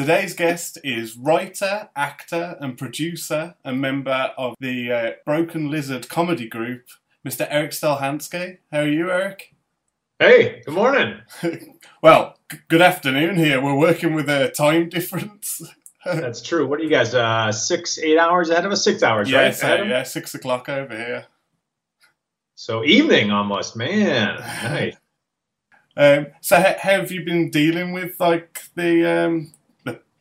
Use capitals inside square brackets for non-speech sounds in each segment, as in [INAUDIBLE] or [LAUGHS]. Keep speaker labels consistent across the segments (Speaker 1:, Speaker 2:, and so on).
Speaker 1: Today's guest is writer, actor, and producer, and member of the uh, Broken Lizard comedy group, Mr. Erik Stolhanske. How are you, Eric?
Speaker 2: Hey, good morning. [LAUGHS]
Speaker 1: well, g- good afternoon here. We're working with a time difference. [LAUGHS]
Speaker 2: That's true. What are you guys? Uh, six, eight hours ahead of us? Six hours,
Speaker 1: yeah,
Speaker 2: right?
Speaker 1: so, yeah, six o'clock over here.
Speaker 2: So evening almost, man. [LAUGHS] Nice.
Speaker 1: Um, so, how, how have you been dealing with like the um,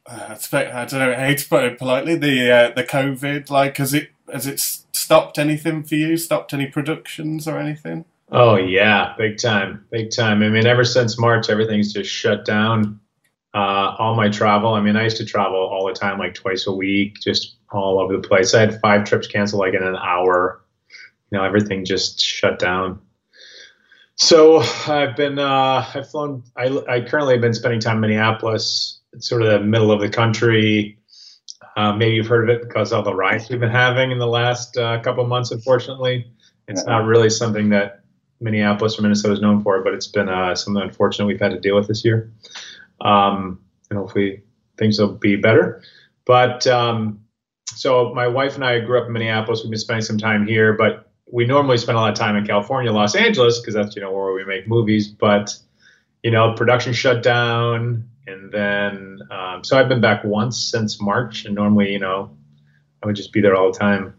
Speaker 1: I expect- I don't know how to put it politely the uh, the COVID? Like, has it has it stopped anything for you? Stopped any productions or anything?
Speaker 2: Oh yeah, big time, big time. I mean, ever since March, everything's just shut down. Uh, all my travel. I mean, I used to travel all the time, like twice a week, just all over the place. I had five trips canceled, like in an hour. You know, everything just shut down. So I've been, uh, I've flown. I, I currently have been spending time in Minneapolis. It's sort of the middle of the country. Uh, maybe you've heard of it because of all the riots we've been having in the last uh, couple of months. Unfortunately, it's not really something that Minneapolis or Minnesota is known for, but it's been uh, something unfortunate we've had to deal with this year. Um, and hopefully things will be better. But um, so my wife and I grew up in Minneapolis. We've been spending some time here, but we normally spend a lot of time in California, Los Angeles, because that's you know where we make movies. But you know, production shut down, and then um, so I've been back once since March, and normally you know I would just be there all the time.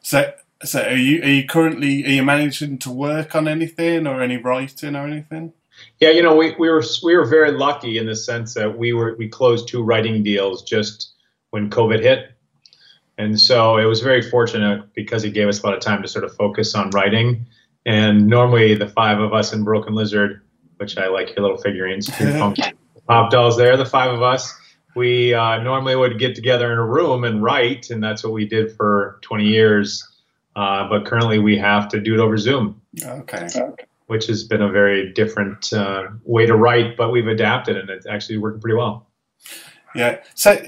Speaker 1: So, so are you are you currently are you managing to work on anything or any writing or anything?
Speaker 2: Yeah, you know, we, we were we were very lucky in the sense that we were we closed two writing deals just when COVID hit, and so it was very fortunate because it gave us a lot of time to sort of focus on writing. And normally, the five of us in Broken Lizard, which I like your little figurines, [LAUGHS] pop dolls, there, the five of us. We uh, normally would get together in a room and write, and that's what we did for 20 years. Uh, but currently, we have to do it over Zoom
Speaker 1: Okay.
Speaker 2: which has been a very different uh, way to write, but we've adapted and it's actually working pretty well.
Speaker 1: Yeah. So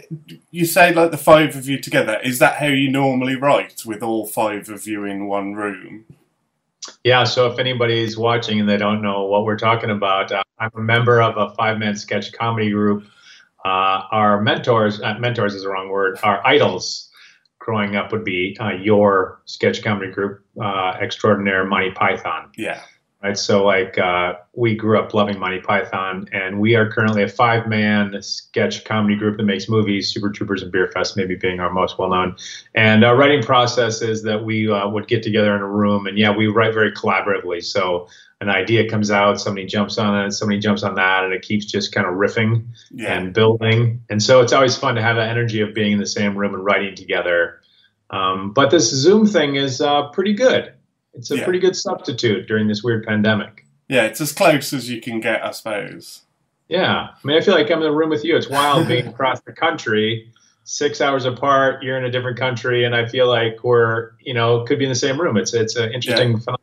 Speaker 1: you say like the five of you together. Is that how you normally write with all five of you in one room?
Speaker 2: Yeah, so if anybody's watching and they don't know what we're talking about, uh, I'm a member of a five man sketch comedy group. Uh, our mentors, uh, mentors is the wrong word, our idols growing up would be uh, your sketch comedy group, uh, Extraordinaire Monty Python.
Speaker 1: Yeah.
Speaker 2: Right? So like uh, we grew up loving Monty Python, and we are currently a five-man sketch comedy group that makes movies. Super Troopers and Beer Fest, maybe being our most well-known. And our writing process is that we uh, would get together in a room, and yeah, we write very collaboratively. So an idea comes out, somebody jumps on it, somebody jumps on that, and it keeps just kind of riffing
Speaker 1: Yeah.
Speaker 2: and building. And so it's always fun to have that energy of being in the same room and writing together. Um, but this Zoom thing is uh, pretty good. It's a
Speaker 1: Yeah.
Speaker 2: pretty good substitute during this weird pandemic.
Speaker 1: yeah. It's as close as you can get, I suppose.
Speaker 2: Yeah, I mean, I feel like I'm in the room with you. It's wild [LAUGHS] being across the country, six hours apart. You're in a different country, and I feel like we're, you know, could be in the same room. It's it's an interesting phenomenon.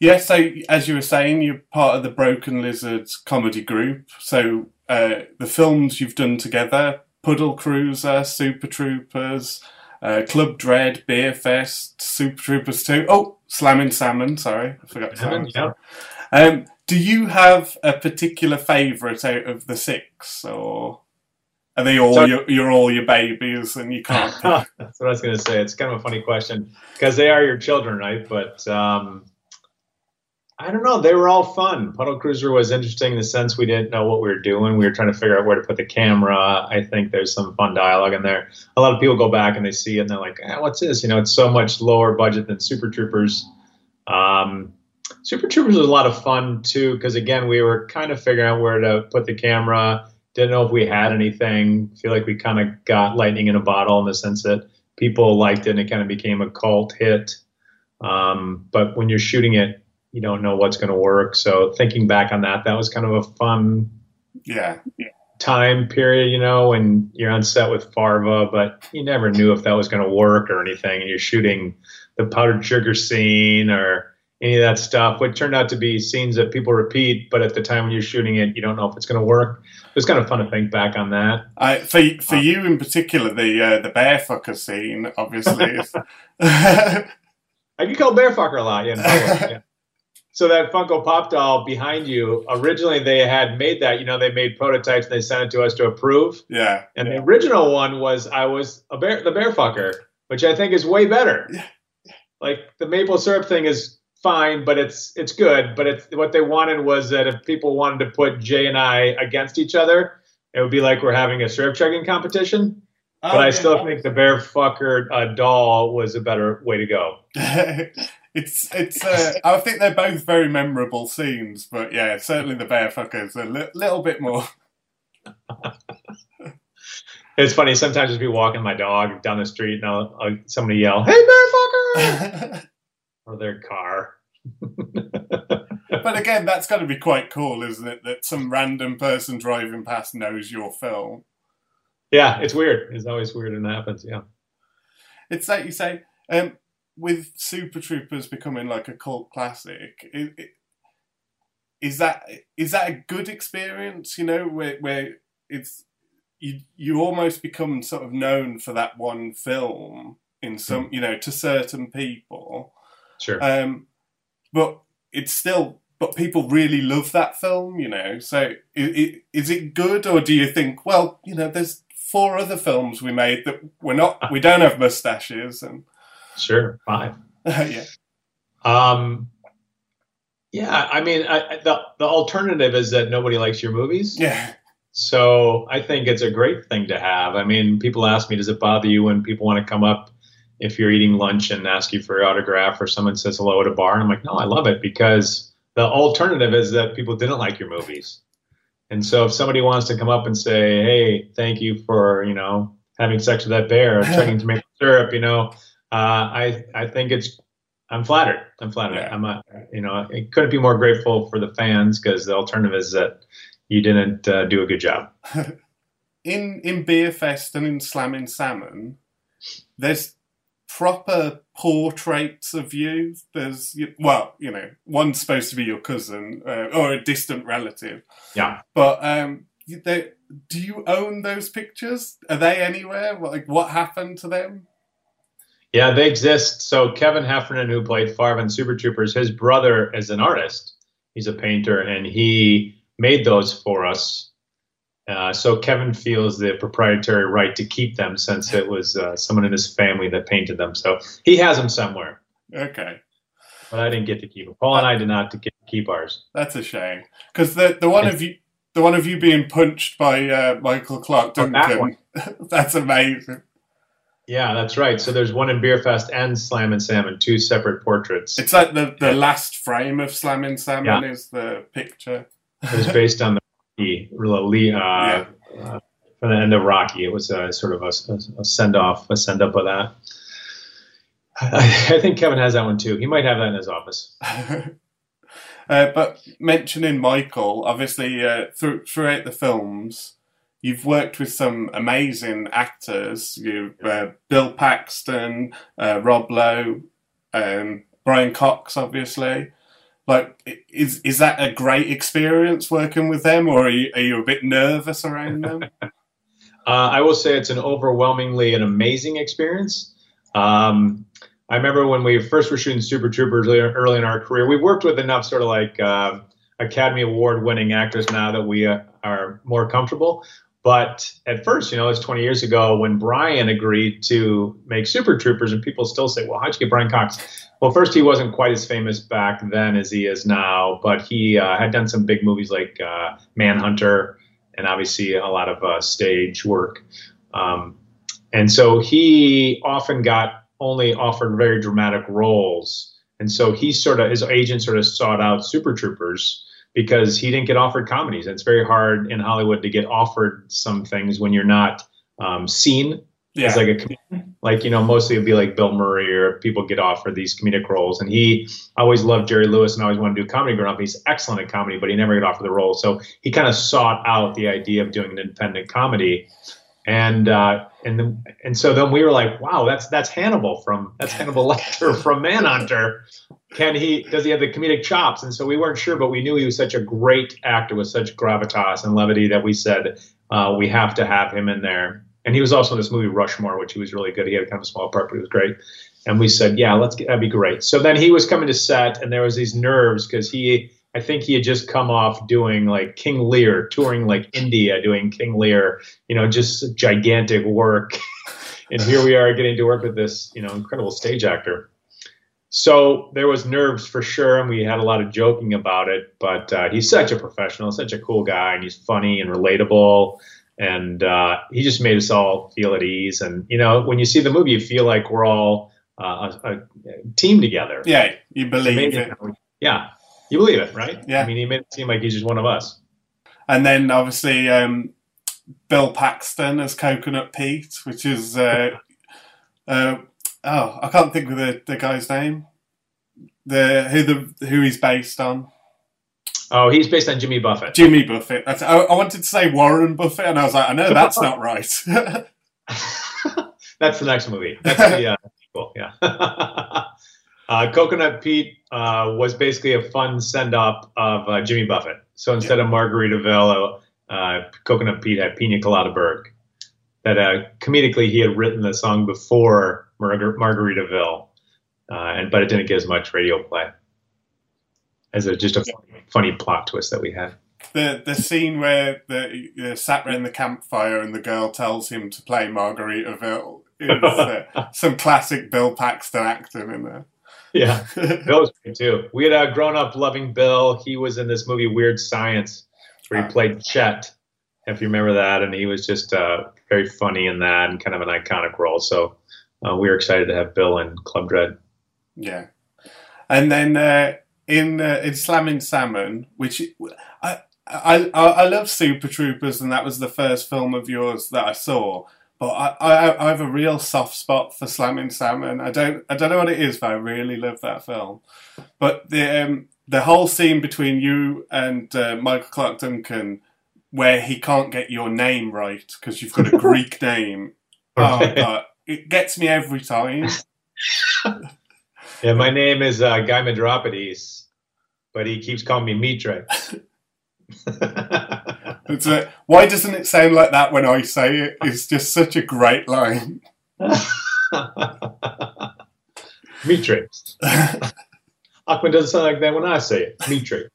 Speaker 1: Yeah, so as you were saying, you're part of the Broken Lizards comedy group. So uh, the films you've done together Puddle Cruiser, Super Troopers, uh, Club Dread, Beer Fest, Super Troopers 2. Oh, Slamming Salmon, sorry. I forgot Slamming
Speaker 2: Yeah.
Speaker 1: Um, do you have a particular favourite out of the six? Or are they all
Speaker 2: So-
Speaker 1: your, you're all your babies and you can't? [LAUGHS]
Speaker 2: That's what I was going to say. It's kind of a funny question because they are your children, right? But um, I don't know. They were all fun. Puddle Cruiser was interesting in the sense we didn't know what we were doing. We were trying to figure out where to put the camera. I think there's some fun dialogue in there. A lot of people go back and they see it and they're like, ah, "What's this?" You know, it's so much lower budget than Super Troopers. Um, Super Troopers was a lot of fun too because again, we were kind of figuring out where to put the camera. Didn't know if we had anything. Feel like we kind of got lightning in a bottle in the sense that people liked it and it kind of became a cult hit. Um, but when you're shooting it, you don't know what's going to work. So thinking back on that, that was kind of a fun
Speaker 1: Yeah.
Speaker 2: time period, you know, when you're on set with Farva, but you never knew if that was going to work or anything. And you're shooting the powdered sugar scene or any of that stuff, which turned out to be scenes that people repeat, but at the time when you're shooting it, you don't know if it's going to work. It was kind of fun to think back on that.
Speaker 1: I, for for you in particular, the uh, the bear fucker scene, obviously. [LAUGHS] [LAUGHS]
Speaker 2: I get called bear fucker a lot, yeah. in public, yeah. So that Funko Pop doll behind you, originally they had made that. You know, they made prototypes and they sent it to us to approve.
Speaker 1: Yeah.
Speaker 2: And the original one was I was a bear, the bear fucker, which I think is way better.
Speaker 1: Yeah.
Speaker 2: Like the maple syrup thing is fine, but it's it's good. But it's what they wanted was that if people wanted to put Jay and I against each other, it would be like we're having a syrup chugging competition.
Speaker 1: Oh,
Speaker 2: but I
Speaker 1: yeah.
Speaker 2: still think the bear fucker uh, doll was a better way to go. [LAUGHS]
Speaker 1: it's it's. Uh, I think they're both very memorable scenes, but yeah, certainly the bear fuckers a li- little bit more. [LAUGHS]
Speaker 2: It's funny. Sometimes I'll be walking my dog down the street and I'll, I'll somebody yell, "Hey, bear fucker!" [LAUGHS] or their car.
Speaker 1: but again, that's got to be quite cool, isn't it? That some random person driving past knows your film.
Speaker 2: Yeah, it's weird. It's always weird when it happens. Yeah.
Speaker 1: It's like you say, um, with Super Troopers becoming like a cult classic. Is, is that is that a good experience? You know, where where it's you you almost become sort of known for that one film in some you know to certain people.
Speaker 2: Sure.
Speaker 1: Um, but it's still, but people really love that film, you know. So is it good, or do you think, well, you know, there's four other films we made that we're not, we don't have mustaches, and
Speaker 2: sure. Five. [LAUGHS]
Speaker 1: yeah,
Speaker 2: Um. Yeah, I mean, I, the the alternative is that nobody likes your movies.
Speaker 1: yeah,
Speaker 2: So I think it's a great thing to have. I mean, people ask me, does it bother you when people want to come up if you're eating lunch and ask you for your autograph or someone says hello at a bar? And I'm like, no, I love it because the alternative is that people didn't like your movies. And so if somebody wants to come up and say, hey, thank you for, you know, having sex with that bear, [LAUGHS] chugging tomato syrup, you know, I, I think it's, I'm flattered. I'm flattered.
Speaker 1: Yeah.
Speaker 2: I'm a, you know, I couldn't be more grateful for the fans because the alternative is that you didn't uh, do a good job. [LAUGHS]
Speaker 1: in in Beer Fest and in Slammin' Salmon, there's proper portraits of you. There's well, you know, one's supposed to be your cousin uh, or a distant relative.
Speaker 2: Yeah.
Speaker 1: But um, they, do you own those pictures? Are they anywhere? Like, what happened to them?
Speaker 2: Yeah, they exist. So Kevin Heffernan, who played in Super Troopers, his brother is an artist. He's a painter, and he made those for us. Uh, so Kevin feels the proprietary right to keep them since it was uh, someone in his family that painted them. So he has them somewhere,
Speaker 1: Okay,
Speaker 2: but I didn't get to keep them. Paul and I did not get to keep ours.
Speaker 1: that's a shame because the the one of you. The one of you being punched by uh, Michael Clarke
Speaker 2: Oh, that
Speaker 1: Duncan. [LAUGHS] that's amazing.
Speaker 2: Yeah, that's right. So there's one in Beerfest and Slammin' Salmon, two separate portraits.
Speaker 1: It's like the, the last frame of Slam and Salmon is the picture.
Speaker 2: It was based on the Rocky, Lee, uh,
Speaker 1: Yeah.
Speaker 2: uh, from the end of Rocky. It was a, sort of a, a send off, a send up of that. I, [LAUGHS] I think Kevin has that one too. He might have that in his office. [LAUGHS]
Speaker 1: uh, but mentioning Michael, obviously, uh, through, throughout the films, you've worked with some amazing actors. You, uh, Bill Paxton, uh, Rob Lowe, um, Brian Cox, obviously. Like, is is that a great experience working with them, or are you, are you a bit nervous around them? [LAUGHS]
Speaker 2: Uh, I will say it's an overwhelmingly an amazing experience. Um, I remember when we first were shooting Super Troopers early, in our career, we worked with enough sort of like uh, Academy Award winning actors now that we uh, are more comfortable. But at first, you know, it's 20 years ago when Brian agreed to make Super Troopers, and people still say, well, how'd you get Brian Cox? Well, first, he wasn't quite as famous back then as he is now, but he uh, had done some big movies like uh, Manhunter and obviously a lot of uh, stage work. Um, and so he often got only offered very dramatic roles. And so he sort of, his agent sort of sought out Super Troopers because he didn't get offered comedies. It's very hard in Hollywood to get offered some things when you're not um, seen
Speaker 1: Yeah.
Speaker 2: as like a comedian. Like, you know, mostly it'd be like Bill Murray or people get offered these comedic roles. And he always loved Jerry Lewis and always wanted to do comedy growing up. He's excellent at comedy, but he never got offered the role. So he kind of sought out the idea of doing an independent comedy. And uh, and then, and so then we were like, wow, that's that's Hannibal from that's Hannibal Lecter from Manhunter. Can he does he have the comedic chops? And so we weren't sure, but we knew he was such a great actor with such gravitas and levity that we said uh, we have to have him in there. and he was also in this movie Rushmore, which he was really good. He had a kind of a small part, but he was great. And we said, yeah, let's get, that'd be great. So then he was coming to set, and there was these nerves because he, I think he had just come off doing like King Lear, touring like India, doing King Lear, you know, just gigantic work. [LAUGHS] and here we are getting to work with this, you know, incredible stage actor. So there was nerves for sure, and we had a lot of joking about it. But uh, he's such a professional, such a cool guy, and he's funny and relatable and uh, he just made us all feel at ease. And you know, when you see the movie, you feel like we're all uh, a, a, team together.
Speaker 1: Yeah, you believe it. it.
Speaker 2: Yeah, you believe it, right?
Speaker 1: Yeah.
Speaker 2: I mean, he made it seem like he's just one of us.
Speaker 1: And then obviously um, Bill Paxton as Coconut Pete, which is uh, [LAUGHS] uh, oh, I can't think of the, the guy's name. The who the who he's based on.
Speaker 2: Oh, he's based on Jimmy Buffett.
Speaker 1: Jimmy Buffett. That's, I, I, wanted to say Warren Buffett, and I was like, I know [LAUGHS] that's not right. [LAUGHS]
Speaker 2: that's the next movie. That's the uh, sequel. Yeah. Uh, Coconut Pete uh, was basically a fun send up of uh, Jimmy Buffett. So instead yeah. of Margaritaville, uh, Coconut Pete had Pina Coladaburg. That uh, comedically he had written the song before Margar- Margaritaville, and but it didn't get as much radio play as a, just a funny, funny plot twist that we had.
Speaker 1: The the scene where the, the sat around the campfire and the girl tells him to play Margaritaville is uh, [LAUGHS] some classic Bill Paxton acting in there.
Speaker 2: Yeah, [LAUGHS] Bill was great too. We had uh, grown up loving Bill. He was in this movie Weird Science, where he played Chet, if you remember that, and he was just uh, very funny in that and kind of an iconic role. So uh, we were excited to have Bill in Club Dread.
Speaker 1: Yeah, and then uh, in uh, in Slammin' Salmon, which I, I I love Super Troopers, and that was the first film of yours that I saw. But I, I, I have a real soft spot for Slammin' Salmon. I don't I don't know what it is, but I really love that film. But the um, the whole scene between you and uh, Michael Clarke Duncan, where he can't get your name right because you've got a Greek [LAUGHS] name, oh God, it gets me every time. [LAUGHS]
Speaker 2: Yeah, my name is uh, Guy Madropides, but he keeps calling me Mitre. [LAUGHS] [LAUGHS]
Speaker 1: it's a, why doesn't it sound like that when I say it? It's just such a great line. [LAUGHS]
Speaker 2: Mitre. Ahmed doesn't sound like that when I say it. Mitre.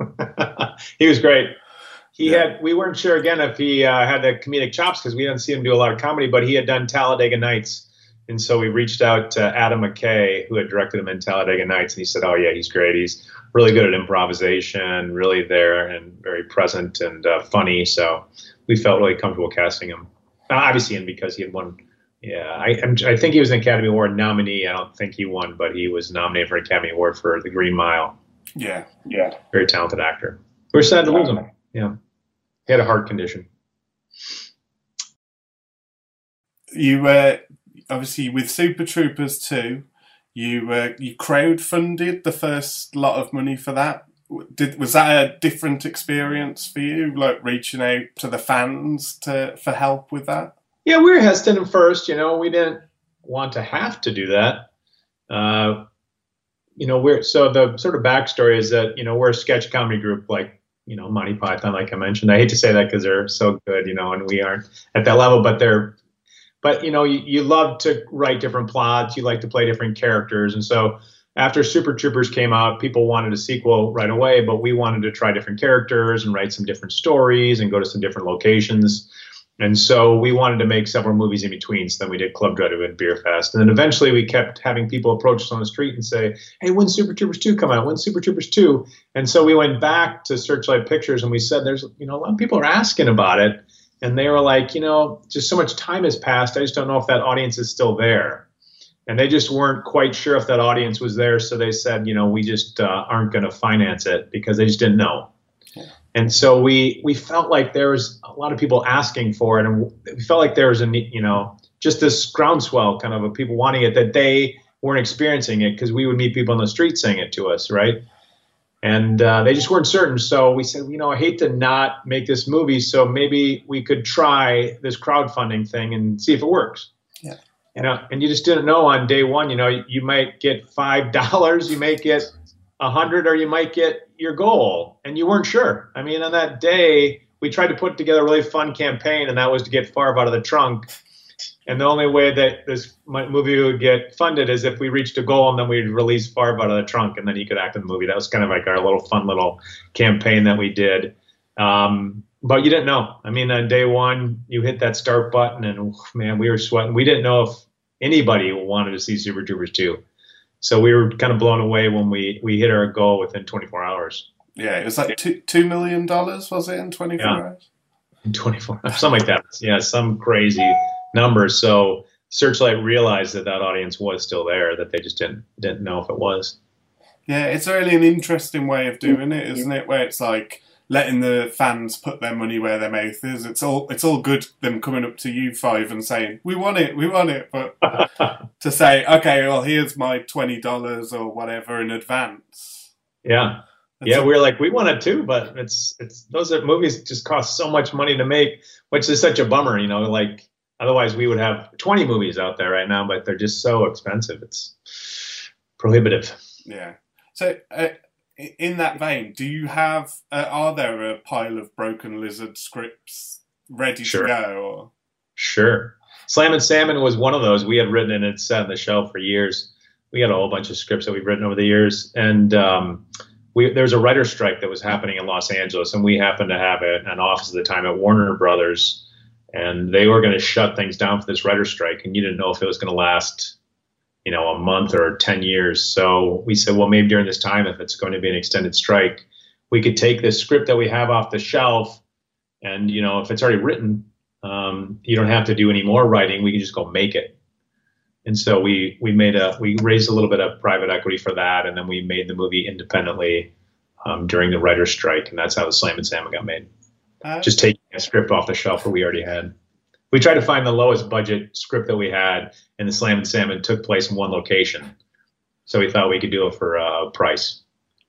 Speaker 2: [LAUGHS] he was great. He yeah. had. We weren't sure again if he uh, had the comedic chops because we didn't see him do a lot of comedy, but he had done Talladega Nights and so we reached out to Adam McKay, who had directed him in Talladega Nights, and he said, "Oh yeah, he's great. He's really good at improvisation, really there and very present and uh, funny." So we felt really comfortable casting him. Uh, obviously, and because he had won, yeah, I, I think he was an Academy Award nominee. I don't think he won, but he was nominated for an Academy Award for The Green Mile.
Speaker 1: Yeah, yeah,
Speaker 2: very talented actor. We're sad to lose him. Yeah, he had a heart condition.
Speaker 1: You uh, obviously with Super Troopers 2, you uh, you crowdfunded the first lot of money for that. Did was that a different experience for you, like reaching out to the fans to for help with that?
Speaker 2: Yeah, we were hesitant at first. You know, we didn't want to have to do that. Uh, you know, we're so the sort of backstory is that you know we're a sketch comedy group like you know Monty Python, like I mentioned. I hate to say that because they're so good, you know, and we aren't at that level, but they're but you know you, you love to write different plots you like to play different characters and so after super troopers came out people wanted a sequel right away but we wanted to try different characters and write some different stories and go to some different locations and so we wanted to make several movies in between. So then we did Club Dread and Beer Fest. And then eventually we kept having people approach us on the street and say, Hey, when Super Troopers 2 come out? When Super Troopers 2? And so we went back to Searchlight Pictures and we said, There's, you know, a lot of people are asking about it and they were like, you know, just so much time has passed. I just don't know if that audience is still there. And they just weren't quite sure if that audience was there. So they said, you know, we just uh, aren't going to finance it because they just didn't know. Yeah. And so we we felt like there was a lot of people asking for it, and we felt like there was a you know just this groundswell kind of of people wanting it that they weren't experiencing it because we would meet people on the street saying it to us, right? And uh, they just weren't certain. So we said, you know, I hate to not make this movie, so maybe we could try this crowdfunding thing and see if it works.
Speaker 1: Yeah.
Speaker 2: You know, and you just didn't know on day one. You know, you might get five [LAUGHS] dollars, you might get a hundred, or you might get your goal, and you weren't sure. I mean, on that day, we tried to put together a really fun campaign, and that was to get Farva out of the trunk. And the only way that this movie would get funded is if we reached a goal and then we'd release Farva out of the trunk and then he could act in the movie. That was kind of like our little fun little campaign that we did. Um, but you didn't know. I mean, on day one, you hit that start button and man, we were sweating. We didn't know if anybody wanted to see Super Troopers 2. So we were kind of blown away when we, we hit our goal within 24 hours.
Speaker 1: Yeah, it was like two, $2 million, was it, in 24 yeah. hours?
Speaker 2: In 24, something like that. Yeah, some crazy numbers. So Searchlight realized that that audience was still there, that they just didn't didn't know if it was.
Speaker 1: Yeah, it's really an interesting way of doing it, isn't it? Where it's like letting the fans put their money where their mouth is. It's all it's all good them coming up to you five and saying we want it, we want it, but [LAUGHS] to say okay, well here's my twenty dollars or whatever in advance.
Speaker 2: Yeah, yeah, we are like, we want it too, but it's it's those are, movies just cost so much money to make, which is such a bummer. You know, like otherwise we would have 20 movies out there right now, but they're just so expensive. It's prohibitive.
Speaker 1: Yeah. So, uh, in that vein, do you have? Uh, are there a pile of Broken Lizard scripts ready sure. to go? Or?
Speaker 2: Sure. Slammin' Salmon was one of those we had written and it's sat on the shelf for years. We had a whole bunch of scripts that we've written over the years, and um, we, there was a writer strike that was happening in Los Angeles, and we happened to have a, an office at the time at Warner Brothers, and they were going to shut things down for this writer strike, and you didn't know if it was going to last, you know, a month or ten years. So we said, well, maybe during this time, if it's going to be an extended strike, we could take this script that we have off the shelf, and you know, if it's already written, um, you don't have to do any more writing. We can just go make it and so we we made a we raised a little bit of private equity for that, and then we made the movie independently um, during the writer's strike, and that's how the Slammin' Salmon got made. Uh, Just taking a script off the shelf that we already had. We tried to find the lowest budget script that we had, and the Slammin' Salmon took place in one location, so we thought we could do it for a price.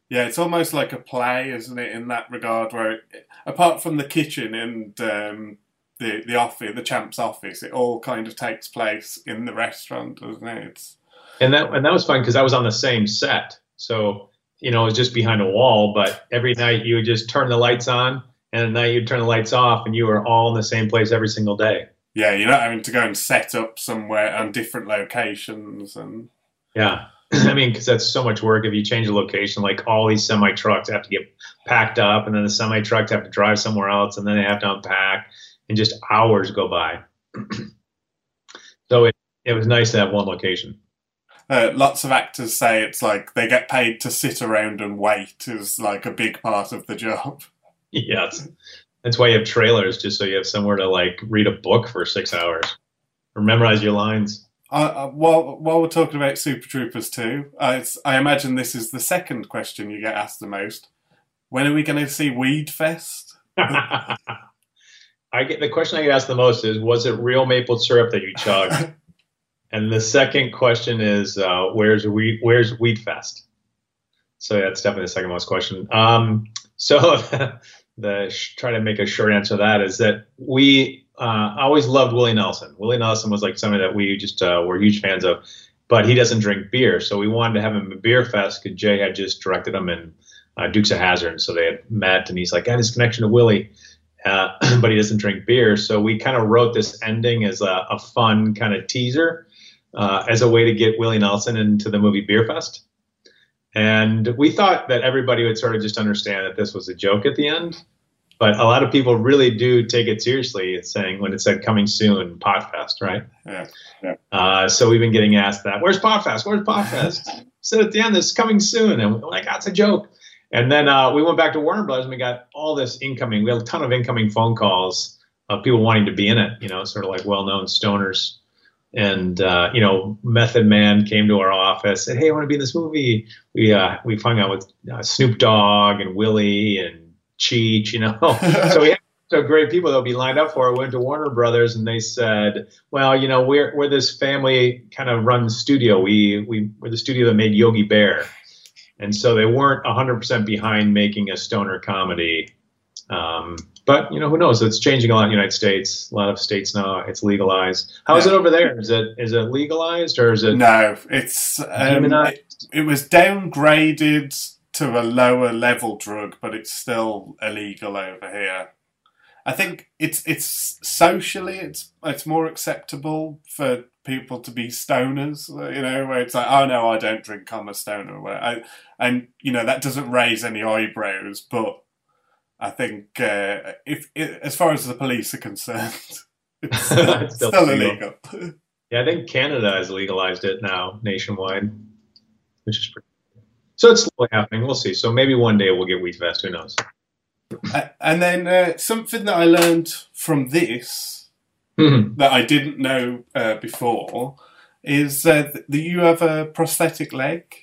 Speaker 1: Yeah, it's almost like a play, isn't it? In that regard, where it, apart from the kitchen and um, the the office, the champ's office. It all kind of takes place in the restaurant, doesn't it? It's...
Speaker 2: And that and that was fun because I was on the same set, so you know it was just behind a wall. But every night you would just turn the lights on, and at night you'd turn the lights off, and you were all in the same place every single day.
Speaker 1: Yeah, you're not having to go and set up somewhere on different locations and.
Speaker 2: Yeah. [CLEARS THROAT] I mean, because that's so much work. If you change a location, like all these semi trucks have to get packed up, and then the semi trucks have to drive somewhere else, and then they have to unpack, and just hours go by. [CLEARS THROAT] so it, it was nice to have one location.
Speaker 1: Uh, lots of actors say it's like they get paid to sit around and wait is like a big part of the job. [LAUGHS] [LAUGHS]
Speaker 2: Yes, that's why you have trailers, just so you have somewhere to like read a book for six hours or memorize your lines.
Speaker 1: Uh, uh, while while we're talking about Super Troopers 2, uh, I imagine this is the second question you get asked the most. When are we going to see Weed Fest? [LAUGHS]
Speaker 2: I get the question I get asked the most is, was it real maple syrup that you chugged? [LAUGHS] and the second question is, uh, where's weed? where's Weed Fest? So that's definitely the second most question. Um, so the, try to make a short answer to that is that we uh, always loved Willie Nelson. Willie Nelson was like somebody that we just uh, were huge fans of, but he doesn't drink beer, so we wanted to have him a beer fest because Jay had just directed him in uh, Dukes of Hazzard, so they had met, and he's like, "Got his connection to Willie." uh, [CLEARS THROAT] but he doesn't drink beer. So we kind of wrote this ending as a, a fun kind of teaser uh, as a way to get Willie Nelson into the movie Beer Fest. And we thought that everybody would sort of just understand that this was a joke at the end. But a lot of people really do take it seriously. It's saying when it said coming soon, Potfest, right?
Speaker 1: Yeah. yeah.
Speaker 2: Uh, so we've been getting asked that. Where's Potfest? Where's Potfest? said [LAUGHS] at the end, it's coming soon. And we're like, that's a joke. And then uh, we went back to Warner Brothers and we got all this incoming. We had a ton of incoming phone calls of people wanting to be in it, you know, sort of like well known stoners. And, uh, you know, Method Man came to our office, said, Hey, I want to be in this movie. We, uh, we hung out with uh, Snoop Dogg and Willie and Cheech, you know. [LAUGHS] so we had so great people that would be lined up for it. Went to Warner Brothers and they said, "Well, you know, we're we're this family kind of run studio. We we we're the studio that made Yogi Bear, and so they weren't 100% behind making a stoner comedy. Um, but you know, who knows? It's changing a lot in the United States. A lot of states now it's legalized. How yeah. is it over there? Is it is it legalized or is it?
Speaker 1: No, it's um, it, it was downgraded to a lower level drug, but it's still illegal over here. I think it's it's socially it's it's more acceptable for people to be stoners, you know, where it's like, oh no, I don't drink, I'm a stoner. Where I, and you know that doesn't raise any eyebrows, but I think uh, if as far as the police are concerned, [LAUGHS] [LAUGHS] it's still, still, still illegal.
Speaker 2: yeah, I think Canada has legalized it now nationwide, which is pretty. So it's slowly happening. We'll see. So maybe one day we'll get Weed Fest. Who knows?
Speaker 1: and then uh, something that I learned from this mm-hmm. that I didn't know uh, before is uh, that you have a prosthetic leg.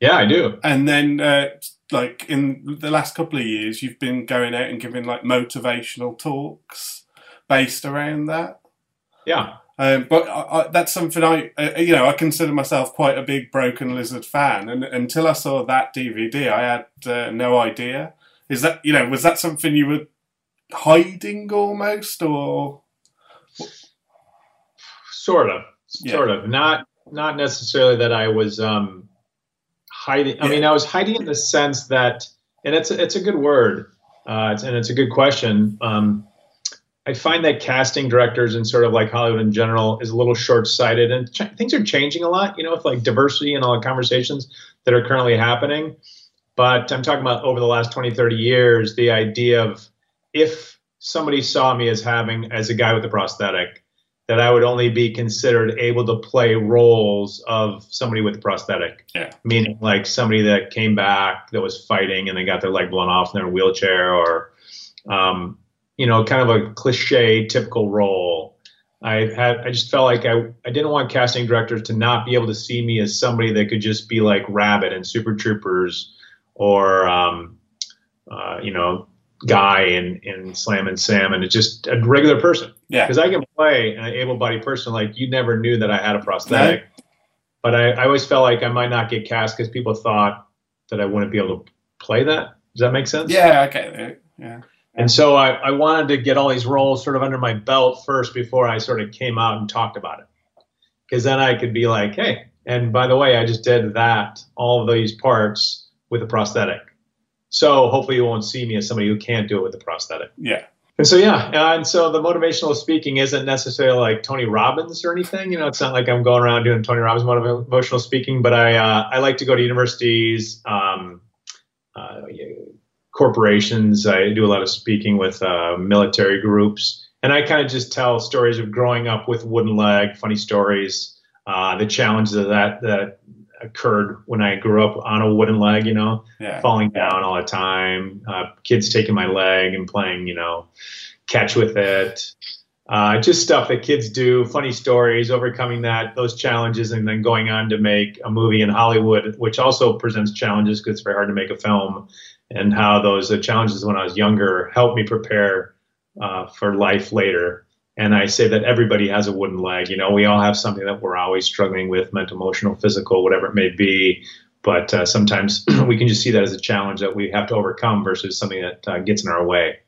Speaker 2: Yeah, I do.
Speaker 1: And then, uh, like in the last couple of years, you've been going out and giving like motivational talks based around that.
Speaker 2: Yeah.
Speaker 1: Um, but I, I, that's something I, uh, you know, I consider myself quite a big Broken Lizard fan, and until I saw that DVD, I had uh, no idea. Is that you know was that something you were hiding almost or
Speaker 2: sort of yeah. sort of not not necessarily that I was um, hiding. I mean, I was hiding in the sense that, and it's it's a good word, uh, it's, and it's a good question. Um, I find that casting directors and sort of like Hollywood in general is a little short-sighted, and ch- things are changing a lot. You know, with like diversity and all the conversations that are currently happening. But I'm talking about over the last 20, 30 years, the idea of if somebody saw me as having, as a guy with a prosthetic, that I would only be considered able to play roles of somebody with a prosthetic.
Speaker 1: Yeah.
Speaker 2: Meaning like somebody that came back that was fighting and they got their leg blown off and they're in a wheelchair or, um, you know, kind of a cliche, typical role. I had, I just felt like I, I didn't want casting directors to not be able to see me as somebody that could just be like Rabbit and Super Troopers or um, uh, you know guy in in Slam and Sam, and it's just a regular person.
Speaker 1: Yeah,
Speaker 2: because I can play an able-bodied person. Like you never knew that I had a prosthetic, right. but I, I always felt like I might not get cast because people thought that I wouldn't be able to play that. Does that make sense?
Speaker 1: Yeah. Okay. Yeah.
Speaker 2: And so I, I wanted to get all these roles sort of under my belt first before I sort of came out and talked about it. Because then I could be like, hey, and by the way, I just did that, all of these parts with a prosthetic. So hopefully you won't see me as somebody who can't do it with a prosthetic.
Speaker 1: Yeah.
Speaker 2: And so yeah, and so the motivational speaking isn't necessarily like Tony Robbins or anything. You know, it's not like I'm going around doing Tony Robbins motivational speaking, but I uh, I like to go to universities, um, uh, corporations. I do a lot of speaking with uh, military groups, and I kind of just tell stories of growing up with wooden leg, funny stories, uh, the challenges of that that occurred when I grew up on a wooden leg, you know,
Speaker 1: yeah.
Speaker 2: falling down all the time, uh, kids taking my leg and playing, you know, catch with it. Uh, just stuff that kids do, funny stories, overcoming that, those challenges, and then going on to make a movie in Hollywood, which also presents challenges because it's very hard to make a film, and how those challenges when I was younger helped me prepare uh, for life later. And I say that everybody has a wooden leg. You know, we all have something that we're always struggling with mental, emotional, physical, whatever it may be. But uh, sometimes [CLEARS THROAT] we can just see that as a challenge that we have to overcome versus something that uh, gets in our way.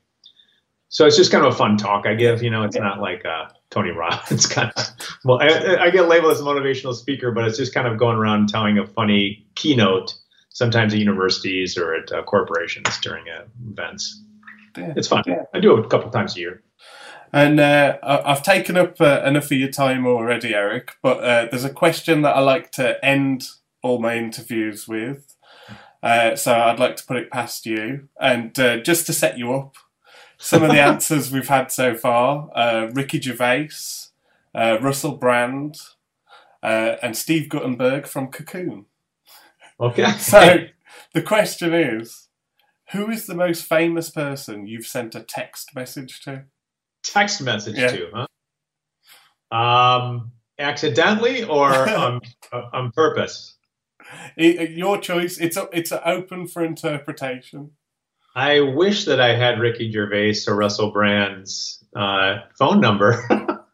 Speaker 2: So it's just kind of a fun talk I give. You know, it's not like uh, Tony Robbins [LAUGHS] kind of. Well, I, I, get labeled as a motivational speaker, but it's just kind of going around telling a funny keynote, sometimes at universities or at uh, corporations during uh, events. Yeah. It's fun. I do it a couple times a year.
Speaker 1: And uh, I've taken up uh, enough of your time already, Erik, but uh, there's a question that I like to end all my interviews with. Uh, so I'd like to put it past you. And uh, just to set you up, some of the [LAUGHS] answers we've had so far uh, Ricky Gervais, Russell Brand, and Steve Guttenberg from Cocoon.
Speaker 2: Okay. [LAUGHS]
Speaker 1: so the question is who is the most famous person you've sent a text message to?
Speaker 2: Text message yeah. to, huh? Um, accidentally or [LAUGHS] on, on purpose?
Speaker 1: Your choice. It's a, it's open for interpretation.
Speaker 2: I wish that I had Ricky Gervais or Russell Brand's uh, phone number. [LAUGHS]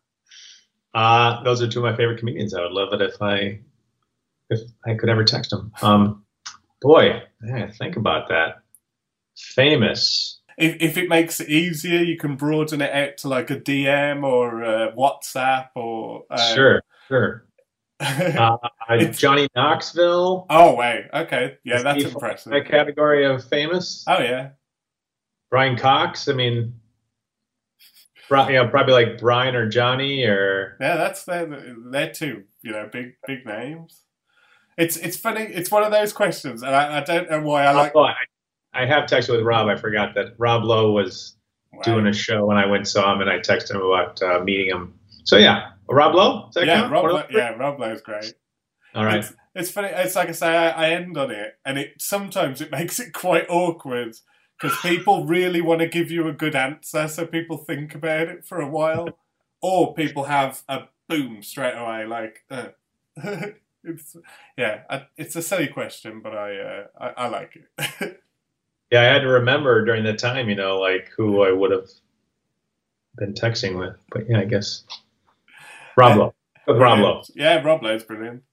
Speaker 2: uh, those are two of my favorite comedians. I would love it if I if I could ever text them. Um, boy, think about that. Famous
Speaker 1: if, if it makes it easier, you can broaden it out to like a DM or a WhatsApp or
Speaker 2: um, sure, sure. [LAUGHS] uh, Johnny Knoxville.
Speaker 1: Oh wait, okay, yeah, that's impressive.
Speaker 2: That category of famous.
Speaker 1: Oh yeah,
Speaker 2: Brian Cox. I mean, yeah, probably like Brian or Johnny or
Speaker 1: yeah, that's they're they're two you know big big names. It's it's funny. It's one of those questions, and I, I don't know why I like.
Speaker 2: Oh, I, I have texted with Rob. I forgot that Rob Lowe was wow. doing a show, and I went saw him, and I texted him about uh, meeting him. So yeah, Rob Lowe.
Speaker 1: yeah, Rob Lowe, yeah, Rob Lowe's great.
Speaker 2: All right.
Speaker 1: It's, it's funny. It's like I say, I, I end on it, and it sometimes it [LAUGHS] makes it quite awkward because people really want to give you a good answer, so people think about it for a while, [LAUGHS] or people have a boom straight away. Like, uh, [LAUGHS] it's yeah, I, it's a silly question, but I uh, I, I like it.
Speaker 2: Yeah, I had to remember during that time, you know, like who I would have been texting with. But yeah, I guess Rob Lowe. Rob Lowe.
Speaker 1: Yeah, Rob is brilliant.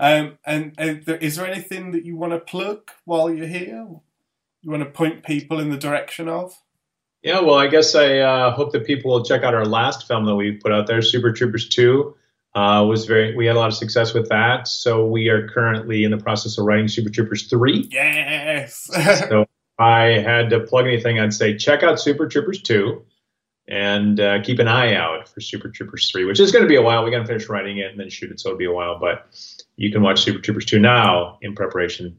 Speaker 1: Um, and, and is there anything that you want to plug while you're here? You want to point people in the direction of?
Speaker 2: Yeah, well, I guess I uh, hope that people will check out our last film that we put out there, Super Troopers 2. Uh, was very we had a lot of success with that. So we are currently in the process of writing Super Troopers 3.
Speaker 1: Yes.
Speaker 2: so I had to plug anything, I'd say check out Super Troopers 2 and uh, keep an eye out for Super Troopers 3, which is going to be a while. We got to finish writing it and then shoot it, so it'll be a while. But you can watch Super Troopers 2 now in preparation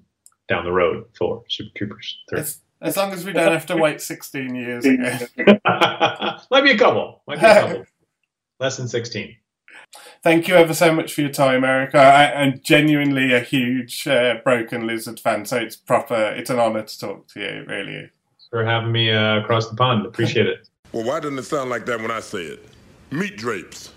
Speaker 2: down the road for Super Troopers 3.
Speaker 1: As, as long as we don't have to wait 16 years
Speaker 2: again. [LAUGHS] Might be a couple. Might be a couple. [LAUGHS] Less than 16.
Speaker 1: Thank you ever so much for your time, Erik. I, am genuinely a huge uh, Broken Lizard fan, so it's proper. It's an honour to talk to you. It really is.
Speaker 2: For having me uh, across the pond, appreciate it.
Speaker 3: Well, why doesn't it sound like that when I say it? Meat drapes.